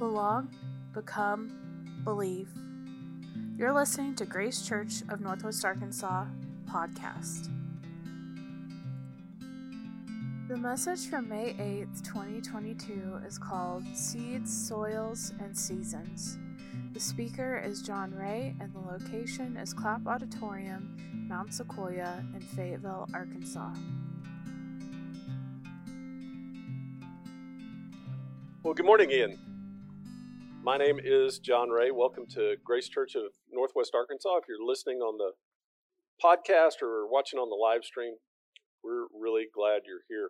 belong, become, believe. You're listening to Grace Church of Northwest Arkansas podcast. The message from May 8th, 2022 is called Seeds, Soils, and Seasons. The speaker is John Ray, and the location is Clap Auditorium, Mount Sequoia in Fayetteville, Arkansas. Well, good morning, Ian. My name is John Ray. Welcome to Grace Church of Northwest Arkansas. If you're listening on the podcast or watching on the live stream, we're really glad you're here.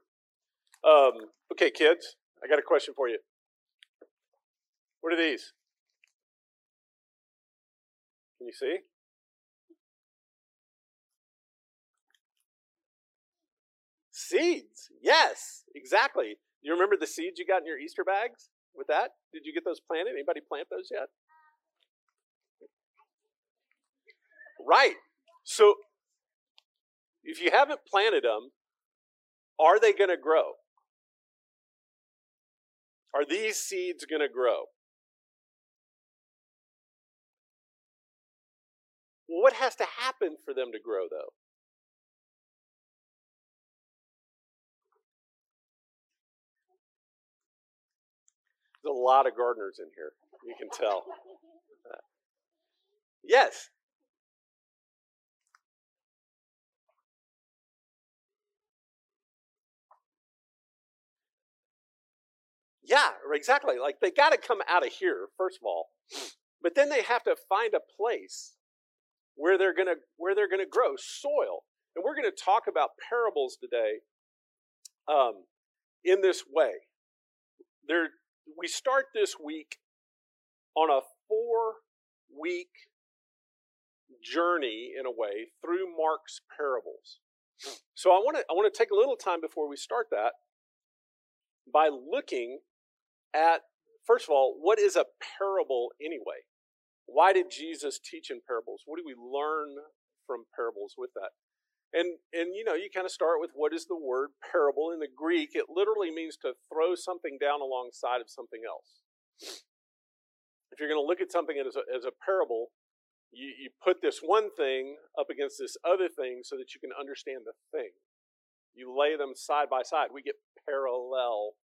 Um, okay, kids, I got a question for you. What are these? Can you see? Seeds. Yes, exactly. You remember the seeds you got in your Easter bags with that? Did you get those planted? Anybody plant those yet? Right. So if you haven't planted them, are they going to grow? Are these seeds going to grow? Well, what has to happen for them to grow, though? A lot of gardeners in here. You can tell. Uh, yes. Yeah, exactly. Like they got to come out of here first of all, but then they have to find a place where they're gonna where they're gonna grow soil. And we're to talk about parables today um, in this way. There, we start this week on a four week journey in a way through Mark's parables. So I want to I want to take a little time before we start that by looking at first of all what is a parable anyway? Why did Jesus teach in parables? What do we learn from parables with that? And and you know, you kind of start with what is the word parable in the Greek? It literally means to throw something down alongside of something else. If you're going to look at something as a, as a parable, you, you put this one thing up against this other thing so that you can understand the thing. You lay them side by side. We get parallel,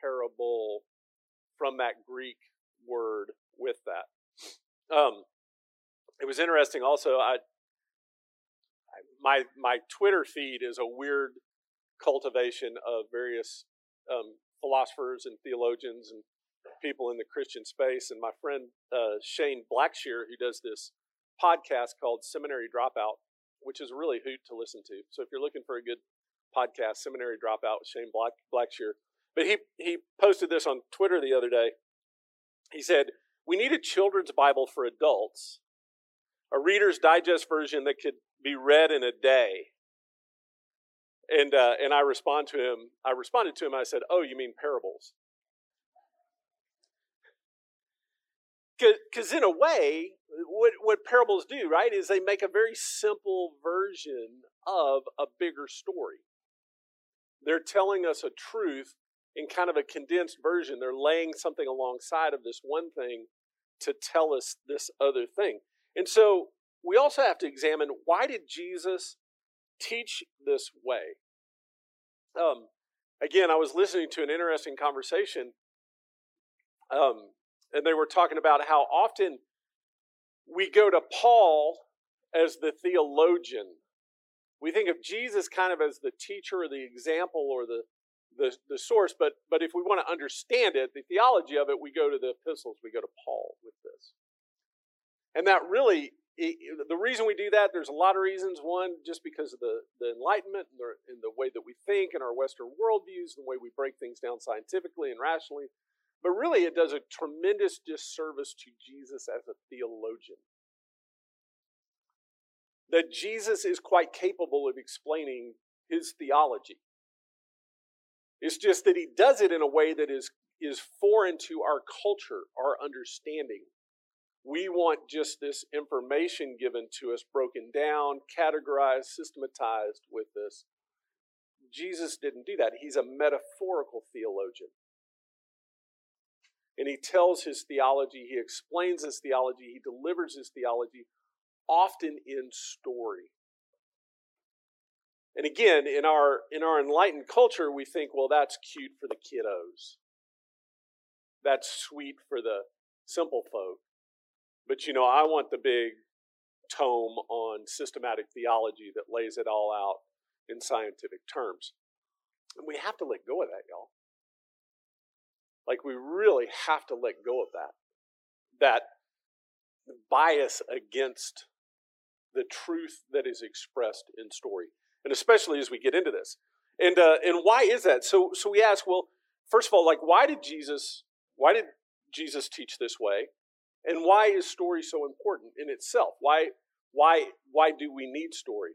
parable from that Greek word with that. Um, it was interesting also. I my my Twitter feed is a weird cultivation of various um, philosophers and theologians and people in the Christian space. And my friend uh, Shane Blackshear, who does this podcast called Seminary Dropout, which is really hoot to listen to. So if you're looking for a good podcast, Seminary Dropout with Shane Black, Blackshear. But he he posted this on Twitter the other day. He said, "We need a children's Bible for adults." A Reader's Digest version that could be read in a day. And uh, and I respond to him. I responded to him. I said, "Oh, you mean parables?" Because in a way, what what parables do, right, is they make a very simple version of a bigger story. They're telling us a truth in kind of a condensed version. They're laying something alongside of this one thing to tell us this other thing. And so we also have to examine why did Jesus teach this way? Um, again, I was listening to an interesting conversation, um, and they were talking about how often we go to Paul as the theologian. We think of Jesus kind of as the teacher or the example or the, the, the source, but, but if we want to understand it, the theology of it, we go to the epistles, we go to Paul with this. And that really the reason we do that, there's a lot of reasons. One, just because of the, the Enlightenment and the, and the way that we think and our Western worldviews, the way we break things down scientifically and rationally. But really, it does a tremendous disservice to Jesus as a theologian. That Jesus is quite capable of explaining his theology. It's just that he does it in a way that is, is foreign to our culture, our understanding we want just this information given to us, broken down, categorized, systematized with this. Jesus didn't do that. He's a metaphorical theologian. and he tells his theology, he explains his theology, he delivers his theology, often in story. And again, in our in our enlightened culture, we think, well, that's cute for the kiddos. That's sweet for the simple folk. But you know, I want the big tome on systematic theology that lays it all out in scientific terms. And we have to let go of that, y'all. Like, we really have to let go of that. That bias against the truth that is expressed in story. And especially as we get into this. And, uh, and why is that? So, so we ask, well, first of all, like, why did Jesus, why did Jesus teach this way? And why is story so important in itself? Why, why, why do we need story?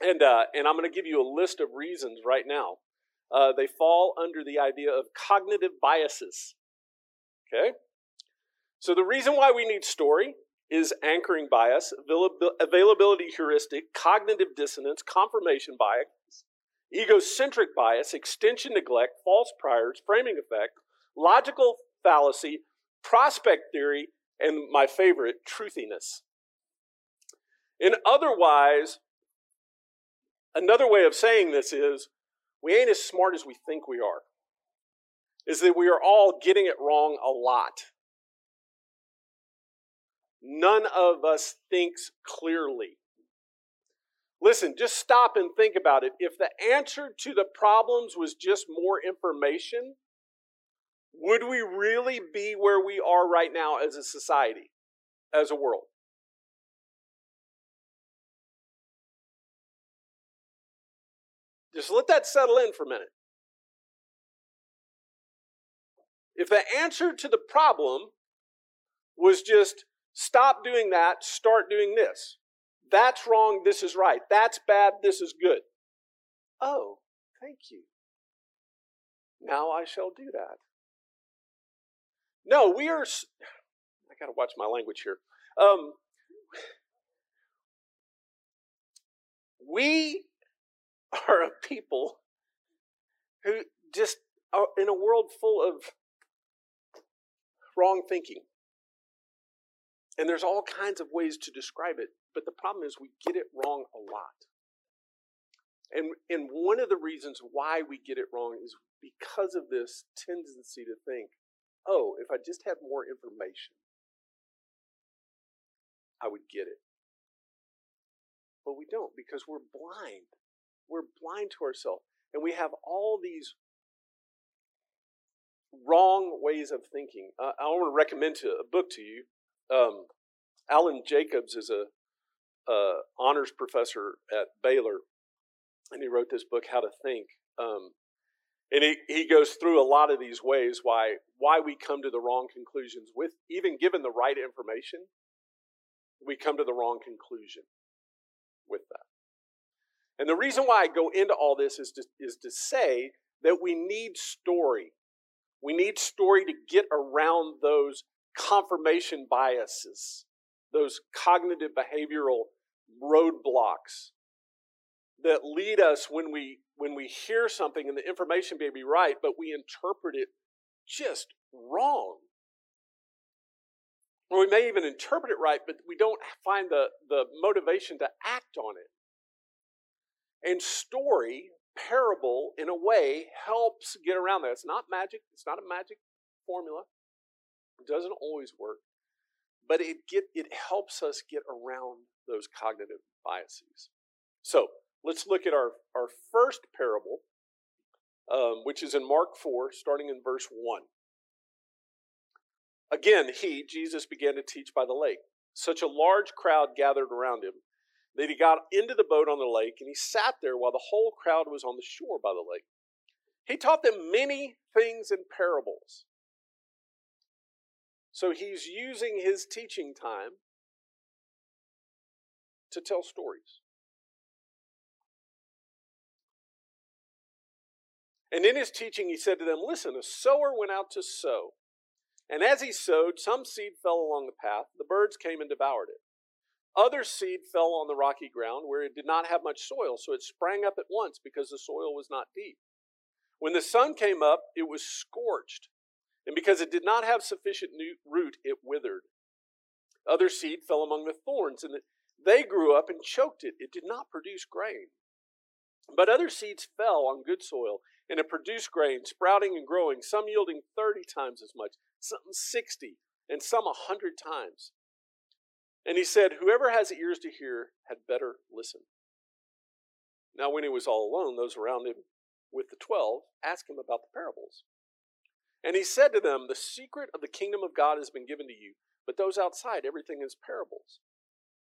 And, uh, and I'm going to give you a list of reasons right now. Uh, they fall under the idea of cognitive biases. Okay? So the reason why we need story is anchoring bias, availability heuristic, cognitive dissonance, confirmation bias, egocentric bias, extension neglect, false priors, framing effect, logical fallacy, prospect theory, and my favorite, truthiness. In otherwise, another way of saying this is we ain't as smart as we think we are. Is that we are all getting it wrong a lot. None of us thinks clearly. Listen, just stop and think about it. If the answer to the problems was just more information, would we really be where we are right now as a society, as a world? Just let that settle in for a minute. If the answer to the problem was just stop doing that, start doing this. That's wrong, this is right. That's bad, this is good. Oh, thank you. Now I shall do that. No, we are. I got to watch my language here. Um, we are a people who just are in a world full of wrong thinking. And there's all kinds of ways to describe it, but the problem is we get it wrong a lot. And, and one of the reasons why we get it wrong is because of this tendency to think oh, if I just had more information, I would get it. But we don't because we're blind. We're blind to ourselves. And we have all these wrong ways of thinking. Uh, I want to recommend to, a book to you. Um, Alan Jacobs is a uh, honors professor at Baylor, and he wrote this book, How to Think. Um, and he, he goes through a lot of these ways why why we come to the wrong conclusions with even given the right information, we come to the wrong conclusion with that. And the reason why I go into all this is to, is to say that we need story. We need story to get around those confirmation biases, those cognitive behavioral roadblocks that lead us when we when we hear something and the information may be right, but we interpret it just wrong. Or we may even interpret it right, but we don't find the, the motivation to act on it. And story, parable, in a way, helps get around that. It's not magic, it's not a magic formula. It doesn't always work. But it get it helps us get around those cognitive biases. So Let's look at our, our first parable, um, which is in Mark 4, starting in verse 1. Again, he, Jesus, began to teach by the lake. Such a large crowd gathered around him that he got into the boat on the lake and he sat there while the whole crowd was on the shore by the lake. He taught them many things in parables. So he's using his teaching time to tell stories. And in his teaching, he said to them, Listen, a sower went out to sow. And as he sowed, some seed fell along the path. The birds came and devoured it. Other seed fell on the rocky ground where it did not have much soil, so it sprang up at once because the soil was not deep. When the sun came up, it was scorched, And because it did not have sufficient root, it withered. Other seed fell among the thorns, and they grew up and choked it. It did not produce grain. But other seeds fell on good soil, and it produced grain, sprouting and growing, some yielding 30 times as much, some 60, and some a 100 times. And he said, Whoever has ears to hear had better listen. Now, when he was all alone, those around him with the twelve asked him about the parables. And he said to them, The secret of the kingdom of God has been given to you, but those outside, everything is parables.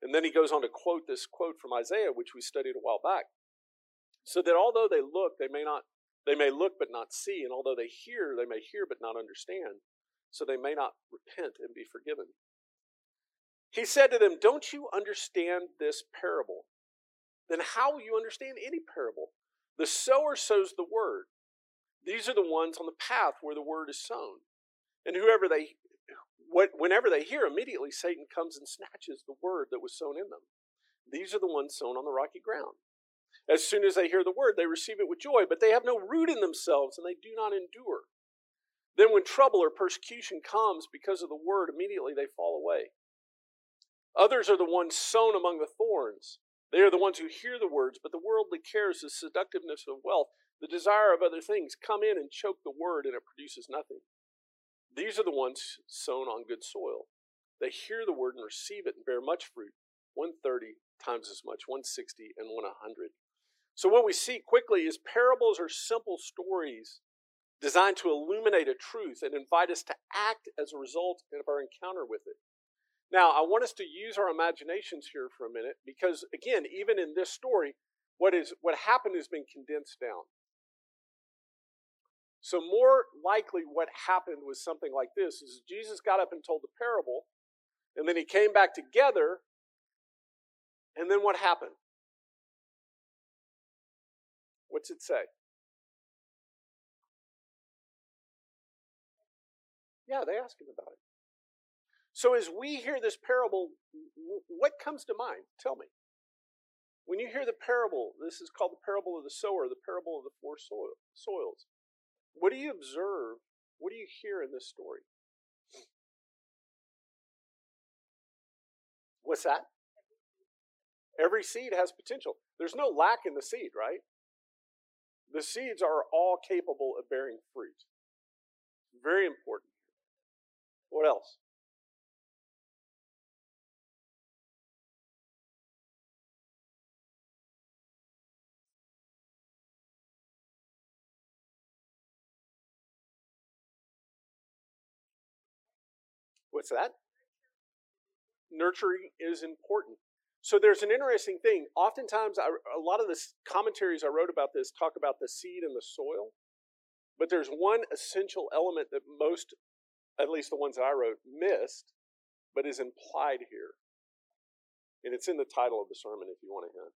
And then he goes on to quote this quote from Isaiah, which we studied a while back. So that although they look, they may not they may look but not see, and although they hear, they may hear but not understand, so they may not repent and be forgiven. He said to them, Don't you understand this parable? Then how will you understand any parable? The sower sows the word. These are the ones on the path where the word is sown. And whoever they whenever they hear, immediately Satan comes and snatches the word that was sown in them. These are the ones sown on the rocky ground. As soon as they hear the word, they receive it with joy, but they have no root in themselves and they do not endure. Then, when trouble or persecution comes because of the word, immediately they fall away. Others are the ones sown among the thorns. They are the ones who hear the words, but the worldly cares, the seductiveness of wealth, the desire of other things come in and choke the word, and it produces nothing. These are the ones sown on good soil. They hear the word and receive it and bear much fruit 130 times as much, 160 and 100. So, what we see quickly is parables are simple stories designed to illuminate a truth and invite us to act as a result of our encounter with it. Now, I want us to use our imaginations here for a minute because, again, even in this story, what is what happened has been condensed down. So, more likely, what happened was something like this: is Jesus got up and told the parable, and then he came back together, and then what happened? What's it say? Yeah, they asked him about it. So, as we hear this parable, what comes to mind? Tell me. When you hear the parable, this is called the parable of the sower, the parable of the four soils. What do you observe? What do you hear in this story? What's that? Every seed has potential. There's no lack in the seed, right? The seeds are all capable of bearing fruit. Very important. What else? What's that? Nurturing is important. So there's an interesting thing. Oftentimes, I, a lot of the commentaries I wrote about this talk about the seed and the soil, but there's one essential element that most, at least the ones that I wrote, missed, but is implied here. And it's in the title of the sermon if you want to it.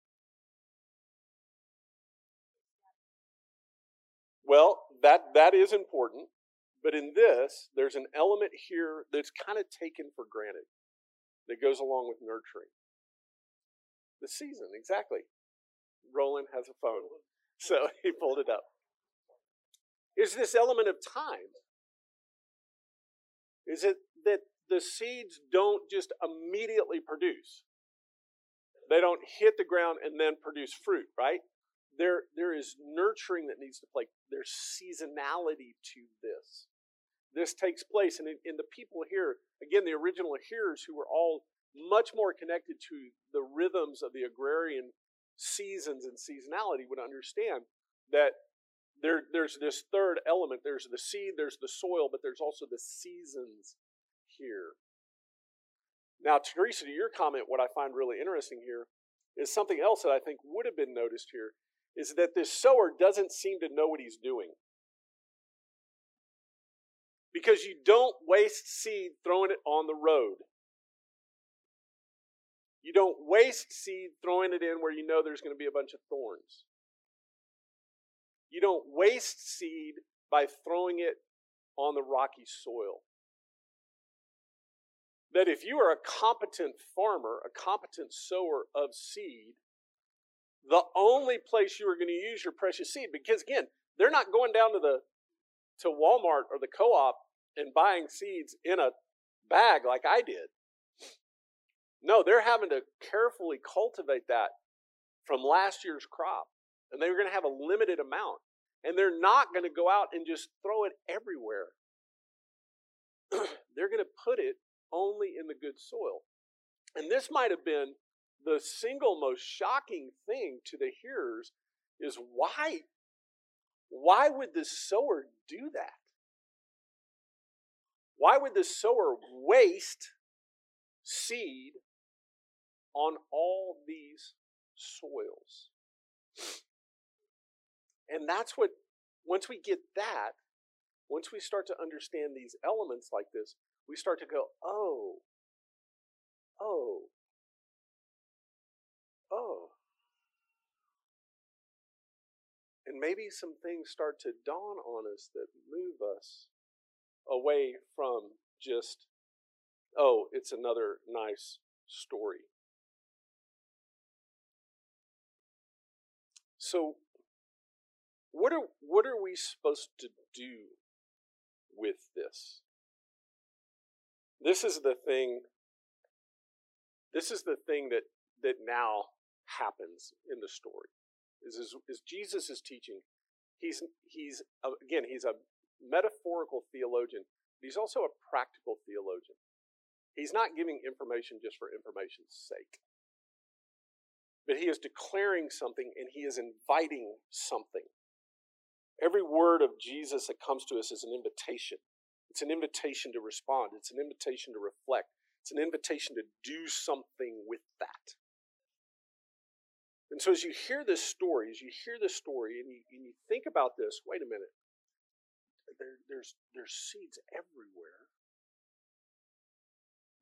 Well, that, that is important. But in this, there's an element here that's kind of taken for granted that goes along with nurturing. The season, exactly. Roland has a phone, so he pulled it up. Is this element of time? Is it that the seeds don't just immediately produce? They don't hit the ground and then produce fruit, right? There, there is nurturing that needs to play. There's seasonality to this. This takes place, and in, in the people here, again, the original hearers who were all much more connected to the rhythms of the agrarian seasons and seasonality would understand that there, there's this third element. There's the seed, there's the soil, but there's also the seasons here. Now, Teresa, to your comment, what I find really interesting here is something else that I think would have been noticed here is that this sower doesn't seem to know what he's doing. Because you don't waste seed throwing it on the road. You don't waste seed throwing it in where you know there's going to be a bunch of thorns. You don't waste seed by throwing it on the rocky soil. That if you are a competent farmer, a competent sower of seed, the only place you are going to use your precious seed, because again, they're not going down to the to Walmart or the co-op and buying seeds in a bag like I did. No, they're having to carefully cultivate that from last year's crop. And they're going to have a limited amount. And they're not going to go out and just throw it everywhere. they're going to put it only in the good soil. And this might have been the single most shocking thing to the hearers is why why would the sower do that? Why would the sower waste seed on all these soils? And that's what, once we get that, once we start to understand these elements like this, we start to go, oh, oh, oh. And maybe some things start to dawn on us that move us away from just, oh, it's another nice story. So, what are, what are we supposed to do with this? This is the thing. This is the thing that, that now happens in the story. Is, is, is Jesus is teaching. He's, he's uh, again, he's a metaphorical theologian, but he's also a practical theologian. He's not giving information just for information's sake. But he is declaring something and he is inviting something. Every word of Jesus that comes to us is an invitation. It's an invitation to respond, it's an invitation to reflect, it's an invitation to do something with that. And so, as you hear this story, as you hear this story, and you, and you think about this, wait a minute, there, there's, there's seeds everywhere.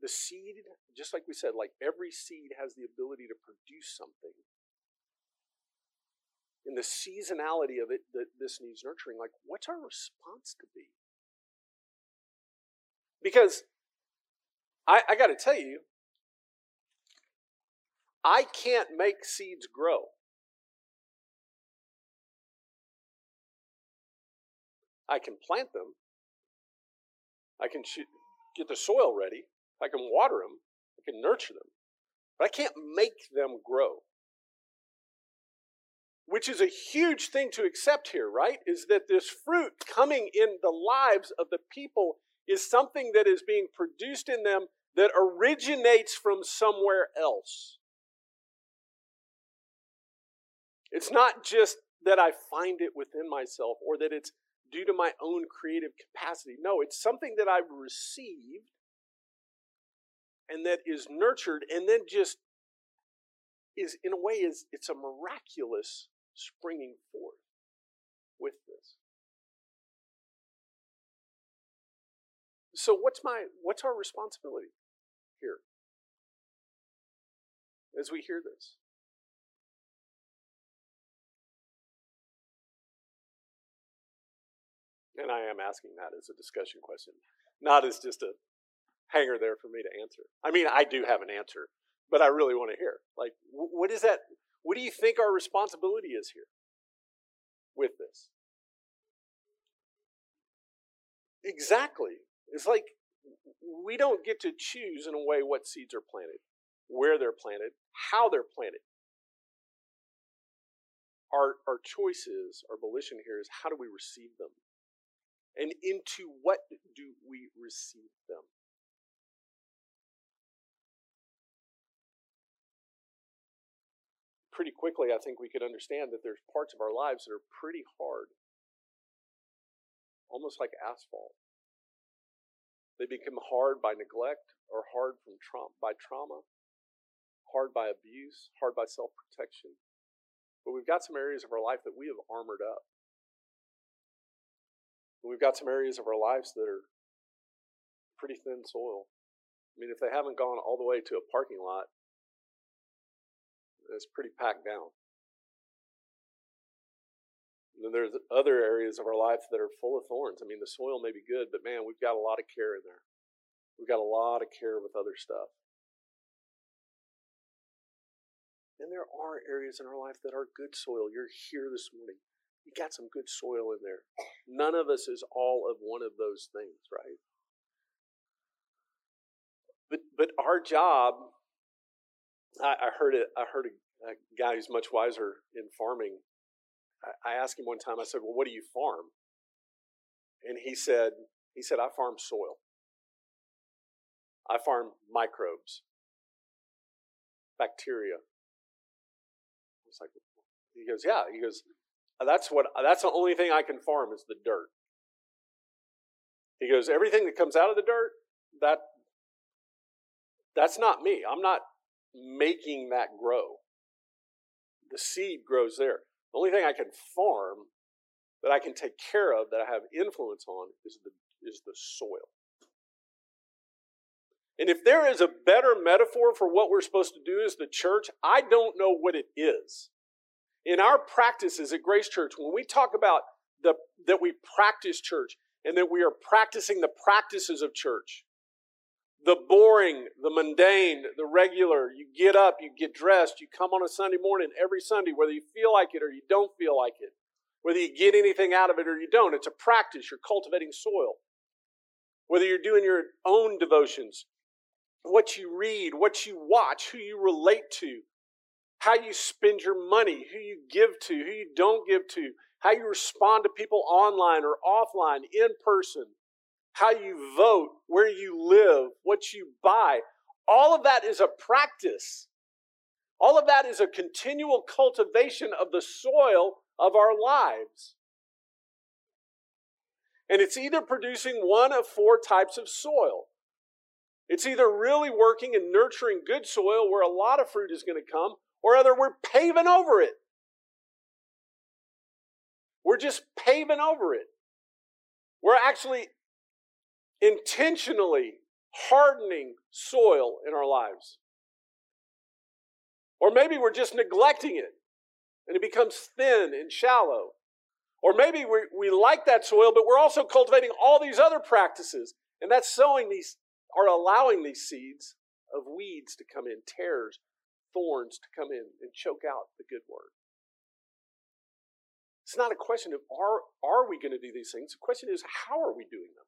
The seed, just like we said, like every seed has the ability to produce something. In the seasonality of it, that this needs nurturing. Like, what's our response to be? Because I, I got to tell you, I can't make seeds grow. I can plant them. I can get the soil ready. I can water them. I can nurture them. But I can't make them grow. Which is a huge thing to accept here, right? Is that this fruit coming in the lives of the people is something that is being produced in them that originates from somewhere else. It's not just that I find it within myself or that it's due to my own creative capacity. No, it's something that I've received and that is nurtured and then just is in a way is it's a miraculous springing forth with this. So what's my what's our responsibility here as we hear this? And I am asking that as a discussion question, not as just a hanger there for me to answer. I mean, I do have an answer, but I really want to hear. Like, what is that? What do you think our responsibility is here with this? Exactly. It's like we don't get to choose in a way what seeds are planted, where they're planted, how they're planted. Our, our choices, our volition here is how do we receive them? And into what do we receive them? Pretty quickly, I think we could understand that there's parts of our lives that are pretty hard, almost like asphalt. They become hard by neglect or hard from tra- by trauma, hard by abuse, hard by self protection. But we've got some areas of our life that we have armored up. And we've got some areas of our lives that are pretty thin soil. I mean, if they haven't gone all the way to a parking lot, it's pretty packed down. And then there's other areas of our life that are full of thorns. I mean, the soil may be good, but man, we've got a lot of care in there. We've got a lot of care with other stuff. And there are areas in our life that are good soil. You're here this morning. you got some good soil in there. None of us is all of one of those things, right? But but our job, I, I heard it. I heard a, a, guy who's much wiser in farming. I, I asked him one time. I said, "Well, what do you farm?" And he said, "He said I farm soil. I farm microbes, bacteria." I was like, he goes, "Yeah." He goes, "That's what. That's the only thing I can farm is the dirt." He goes, "Everything that comes out of the dirt, that that's not me. I'm not making that grow. The seed grows there. The only thing I can farm that I can take care of, that I have influence on, is the, is the soil. And if there is a better metaphor for what we're supposed to do as the church, I don't know what it is. In our practices at Grace Church, when we talk about the, that we practice church and that we are practicing the practices of church, the boring, the mundane, the regular. You get up, you get dressed, you come on a Sunday morning every Sunday, whether you feel like it or you don't feel like it, whether you get anything out of it or you don't. It's a practice. You're cultivating soil. Whether you're doing your own devotions, what you read, what you watch, who you relate to, how you spend your money, who you give to, who you don't give to, how you respond to people online or offline, in person, how you vote, where you live, what you buy. All of that is a practice. All of that is a continual cultivation of the soil of our lives. And it's either producing one of four types of soil. It's either really working and nurturing good soil where a lot of fruit is going to come, or either we're paving over it. We're just paving over it. We're actually intentionally hardening soil in our lives. Or maybe we're just neglecting it and it becomes thin and shallow. Or maybe we, we like that soil, but we're also cultivating all these other practices. And that's sowing these, or allowing these seeds of weeds to come in, tares, thorns to come in and choke out the good word. It's not a question of are, are we going to do these things? The question is, how are we doing them?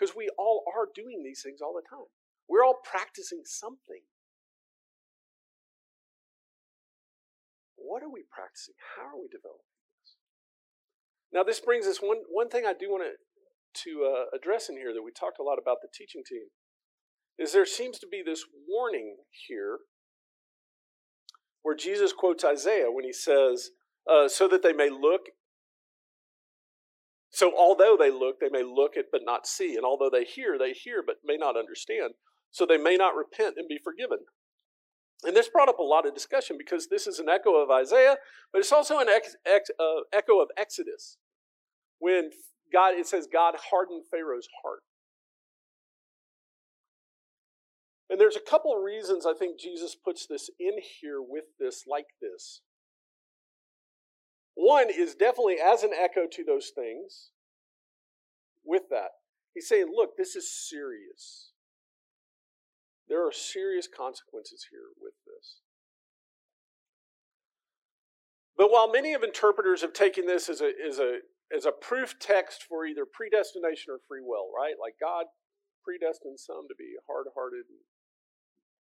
Because we all are doing these things all the time. We're all practicing something. What are we practicing? How are we developing this? Now, this brings us one, one thing I do want to, to uh, address in here that we talked a lot about the teaching team is there seems to be this warning here where Jesus quotes Isaiah when he says, uh, so that they may look so, although they look, they may look at but not see. And although they hear, they hear but may not understand. So, they may not repent and be forgiven. And this brought up a lot of discussion because this is an echo of Isaiah, but it's also an ex, ex, uh, echo of Exodus. When God, it says God hardened Pharaoh's heart. And there's a couple of reasons I think Jesus puts this in here with this, like this. One is definitely as an echo to those things. With that, he's saying, look, this is serious. There are serious consequences here with this. But while many of interpreters have taken this as a, as a, as a proof text for either predestination or free will, right? Like God predestines some to be hard hearted and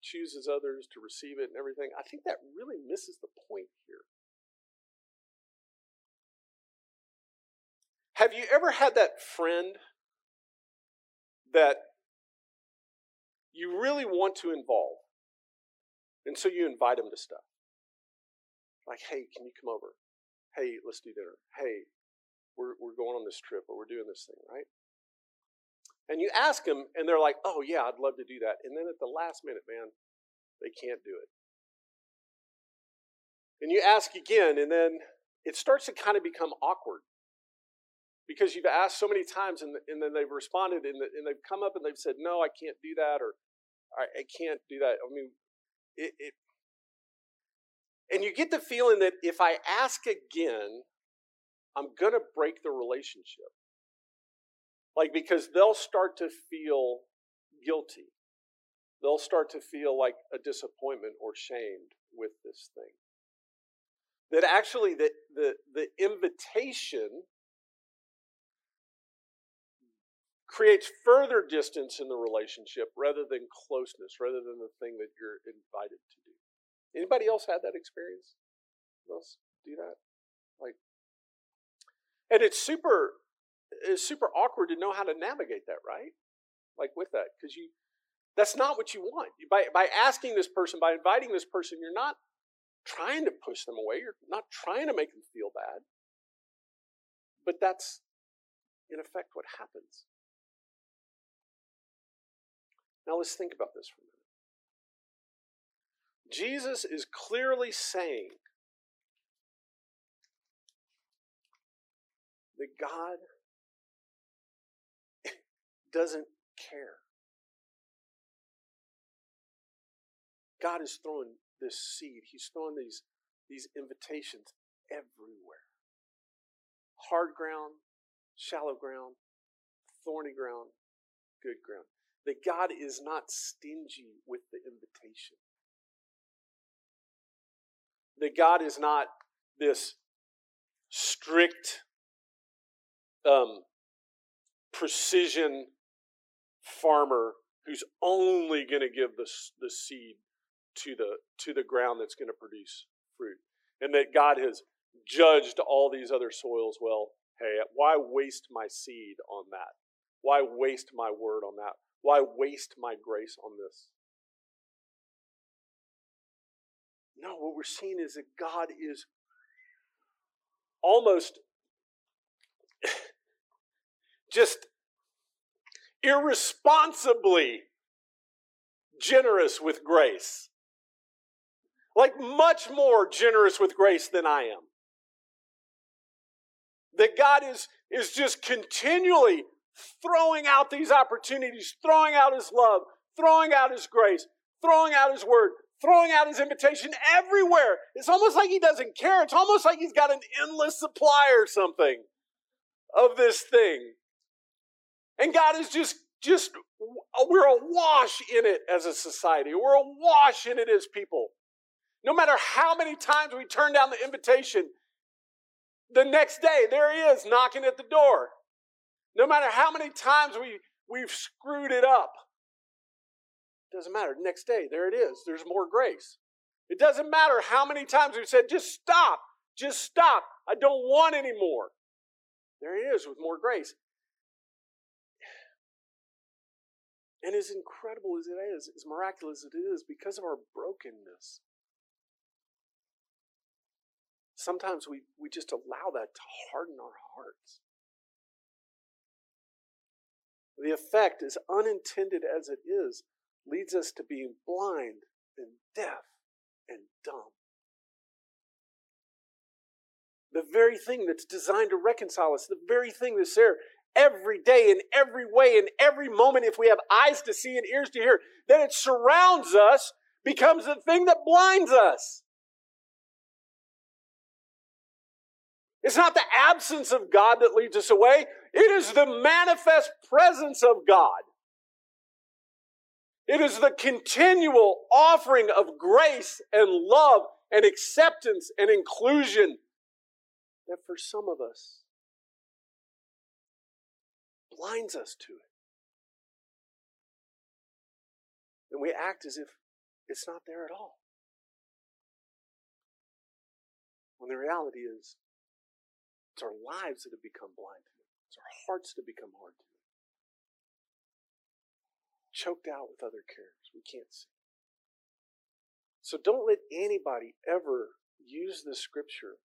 chooses others to receive it and everything, I think that really misses the point here. Have you ever had that friend that you really want to involve? And so you invite them to stuff. Like, hey, can you come over? Hey, let's do dinner. Hey, we're, we're going on this trip or we're doing this thing, right? And you ask them, and they're like, oh, yeah, I'd love to do that. And then at the last minute, man, they can't do it. And you ask again, and then it starts to kind of become awkward because you've asked so many times and, and then they've responded and, and, they've come up and they've said, no, I can't do that or I, I can't do that. I mean, it, it, and you get the feeling that if I ask again, I'm going to break the relationship. Like, because they'll start to feel guilty. They'll start to feel like a disappointment or shamed with this thing that actually that, the, the invitation creates further distance in the relationship rather than closeness, rather than the thing that you're invited to do. Anybody else had that experience? Else do that? Like, and it's super, it's super awkward to know how to navigate that, right? Like with that, because you, that's not what you want. By by asking this person, by inviting this person, you're not trying to push them away. You're not trying to make them feel bad. But that's, in effect, what happens. Now let's think about this for a minute. Jesus is clearly saying that God doesn't care. God is throwing this seed, He's throwing these, these invitations everywhere hard ground, shallow ground, thorny ground, good ground that God is not stingy with the invitation. That God is not this strict um, precision farmer who's only going to give the, the seed to the, to the ground that's going to produce fruit. And that God has judged all these other soils well. Hey, why waste my seed on that? Why waste my word on that? Why waste my grace on this? No, what we're seeing is that God is almost just irresponsibly generous with grace. Like much more generous with grace than I am. That God is, is just continually throwing out these opportunities, throwing out His love, throwing out His grace, throwing out His word, throwing out His invitation everywhere. It's almost like He doesn't care. It's almost like He's got an endless supply or something of this thing. And God is just, just, we're awash in it as a society. We're awash in it as people. No matter how many times we turn down the invitation, the next day, there he is knocking at the door. No matter how many times we, we've screwed it up, it doesn't matter. Next day, there it is. There's more grace. It doesn't matter how many times we've said, just stop, just stop. I don't want any more. There it is with more grace. And as incredible as it is, as miraculous as it is, because of our brokenness, sometimes we, we just allow that to harden our hearts. The effect, as unintended as it is, leads us to being blind and deaf and dumb. The very thing that's designed to reconcile us, the very thing that's there every day, in every way, in every moment, if we have eyes to see and ears to hear, that it surrounds us, becomes the thing that blinds us. It's not the absence of God that leads us away. It is the manifest presence of God. It is the continual offering of grace and love and acceptance and inclusion that for some of us blinds us to it. And we act as if it's not there at all. When the reality is, it's our lives that have become blind. It's our hearts that become hard to it. Choked out with other cares. We can't see. So don't let anybody ever use the scripture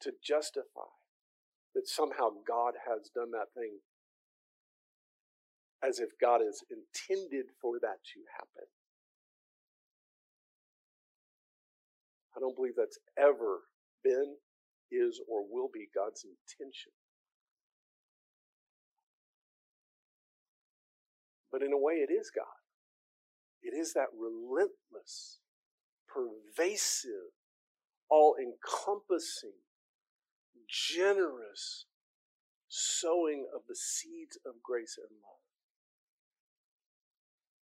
to justify that somehow God has done that thing as if God has intended for that to happen. I don't believe that's ever been is or will be God's intention. But in a way, it is God. It is that relentless, pervasive, all encompassing, generous sowing of the seeds of grace and love.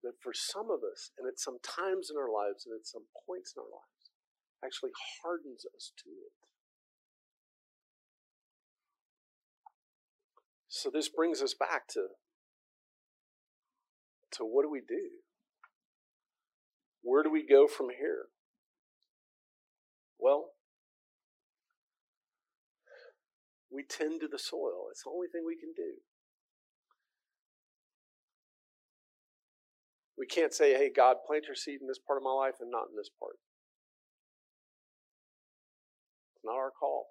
That for some of us, and at some times in our lives, and at some points in our lives, actually hardens us to it. So this brings us back to to what do we do? Where do we go from here? Well, we tend to the soil. It's the only thing we can do. We can't say, hey, God, plant your seed in this part of my life and not in this part. It's not our call.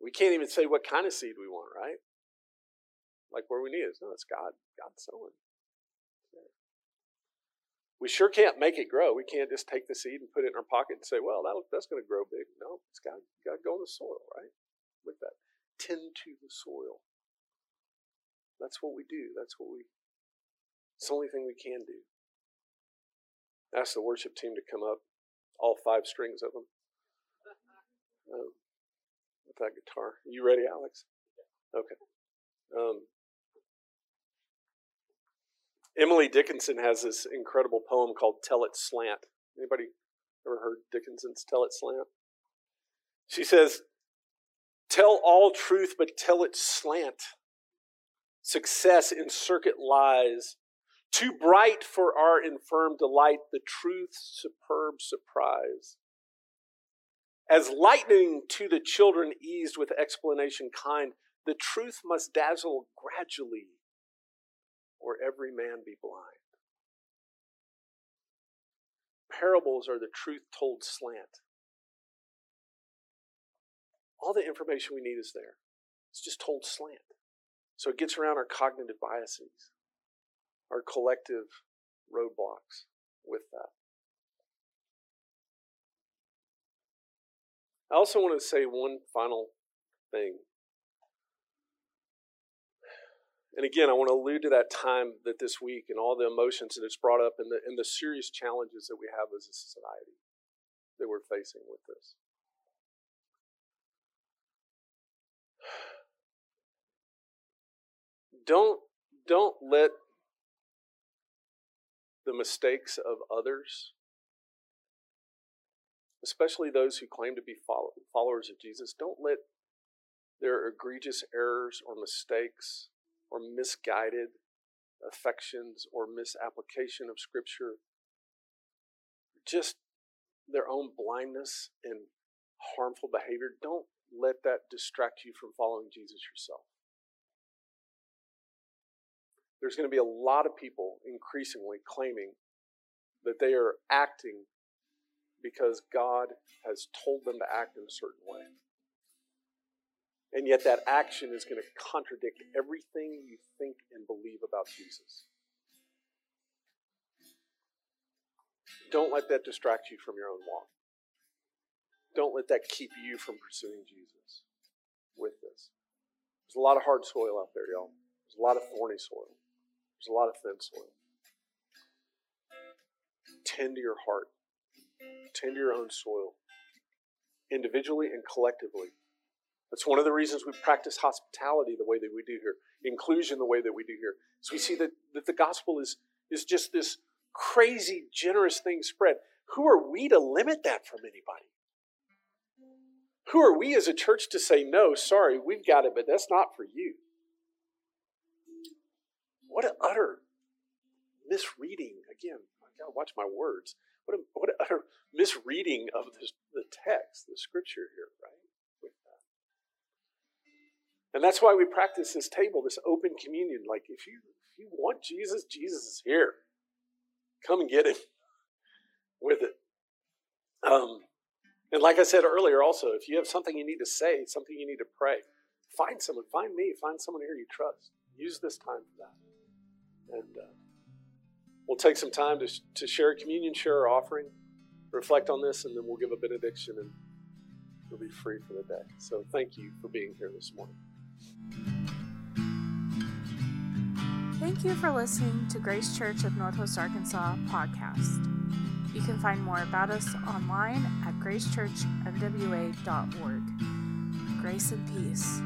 We can't even say what kind of seed we want, right? Like where we need it. No, it's God. God's sowing. We sure can't make it grow. We can't just take the seed and put it in our pocket and say, well, that, that's going to grow big. No, it's got, got to go in the soil, right? With that. Tend to the soil. That's what we do. That's what we, it's the only thing we can do. Ask the worship team to come up, all five strings of them. Um, with that guitar. You ready, Alex? Okay. Um, Emily Dickinson has this incredible poem called Tell It Slant. Anybody ever heard Dickinson's Tell It Slant? She says, Tell all truth, but tell it slant. Success in circuit lies. Too bright for our infirm delight, the truth's superb surprise. As lightning to the children eased with explanation kind, the truth must dazzle gradually or every man be blind. Parables are the truth told slant. All the information we need is there. It's just told slant. So it gets around our cognitive biases, our collective roadblocks with that. I also want to say one final thing And again, I want to allude to that time that this week and all the emotions that it's brought up and the, and the serious challenges that we have as a society that we're facing with this. Don't, don't let the mistakes of others, especially those who claim to be followers of Jesus, don't let their egregious errors or mistakes or misguided affections or misapplication of Scripture, just their own blindness and harmful behavior, don't let that distract you from following Jesus yourself. There's going to be a lot of people increasingly claiming that they are acting because God has told them to act in a certain way. And yet, that action is going to contradict everything you think and believe about Jesus. Don't let that distract you from your own walk. Don't let that keep you from pursuing Jesus with this. There's a lot of hard soil out there, y'all. There's a lot of thorny soil. There's a lot of thin soil. Tend to your heart. Tend to your own soil, individually and collectively. That's one of the reasons we practice hospitality the way that we do here, inclusion the way that we do here. So we see that, that the gospel is, is just this crazy, generous thing spread. Who are we to limit that from anybody? Who are we as a church to say, no, sorry, we've got it, but that's not for you? What an utter misreading. Again, I gotta watch my words. What, what utter misreading of this, the text, the scripture here, right? And that's why we practice this table, this open communion. Like, if you, if you want Jesus, Jesus is here. Come and get him with it. Um, and like I said earlier, also, if you have something you need to say, something you need to pray, find someone, find me, find someone here you trust. Use this time for that. And uh, we'll take some time to, to share communion, share our offering, reflect on this, and then we'll give a benediction and we'll be free for the day. So thank you for being here this morning. Thank you for listening to Grace Church of Northwest Arkansas podcast. You can find more about us online at gracechurchnwa.org. Grace and peace.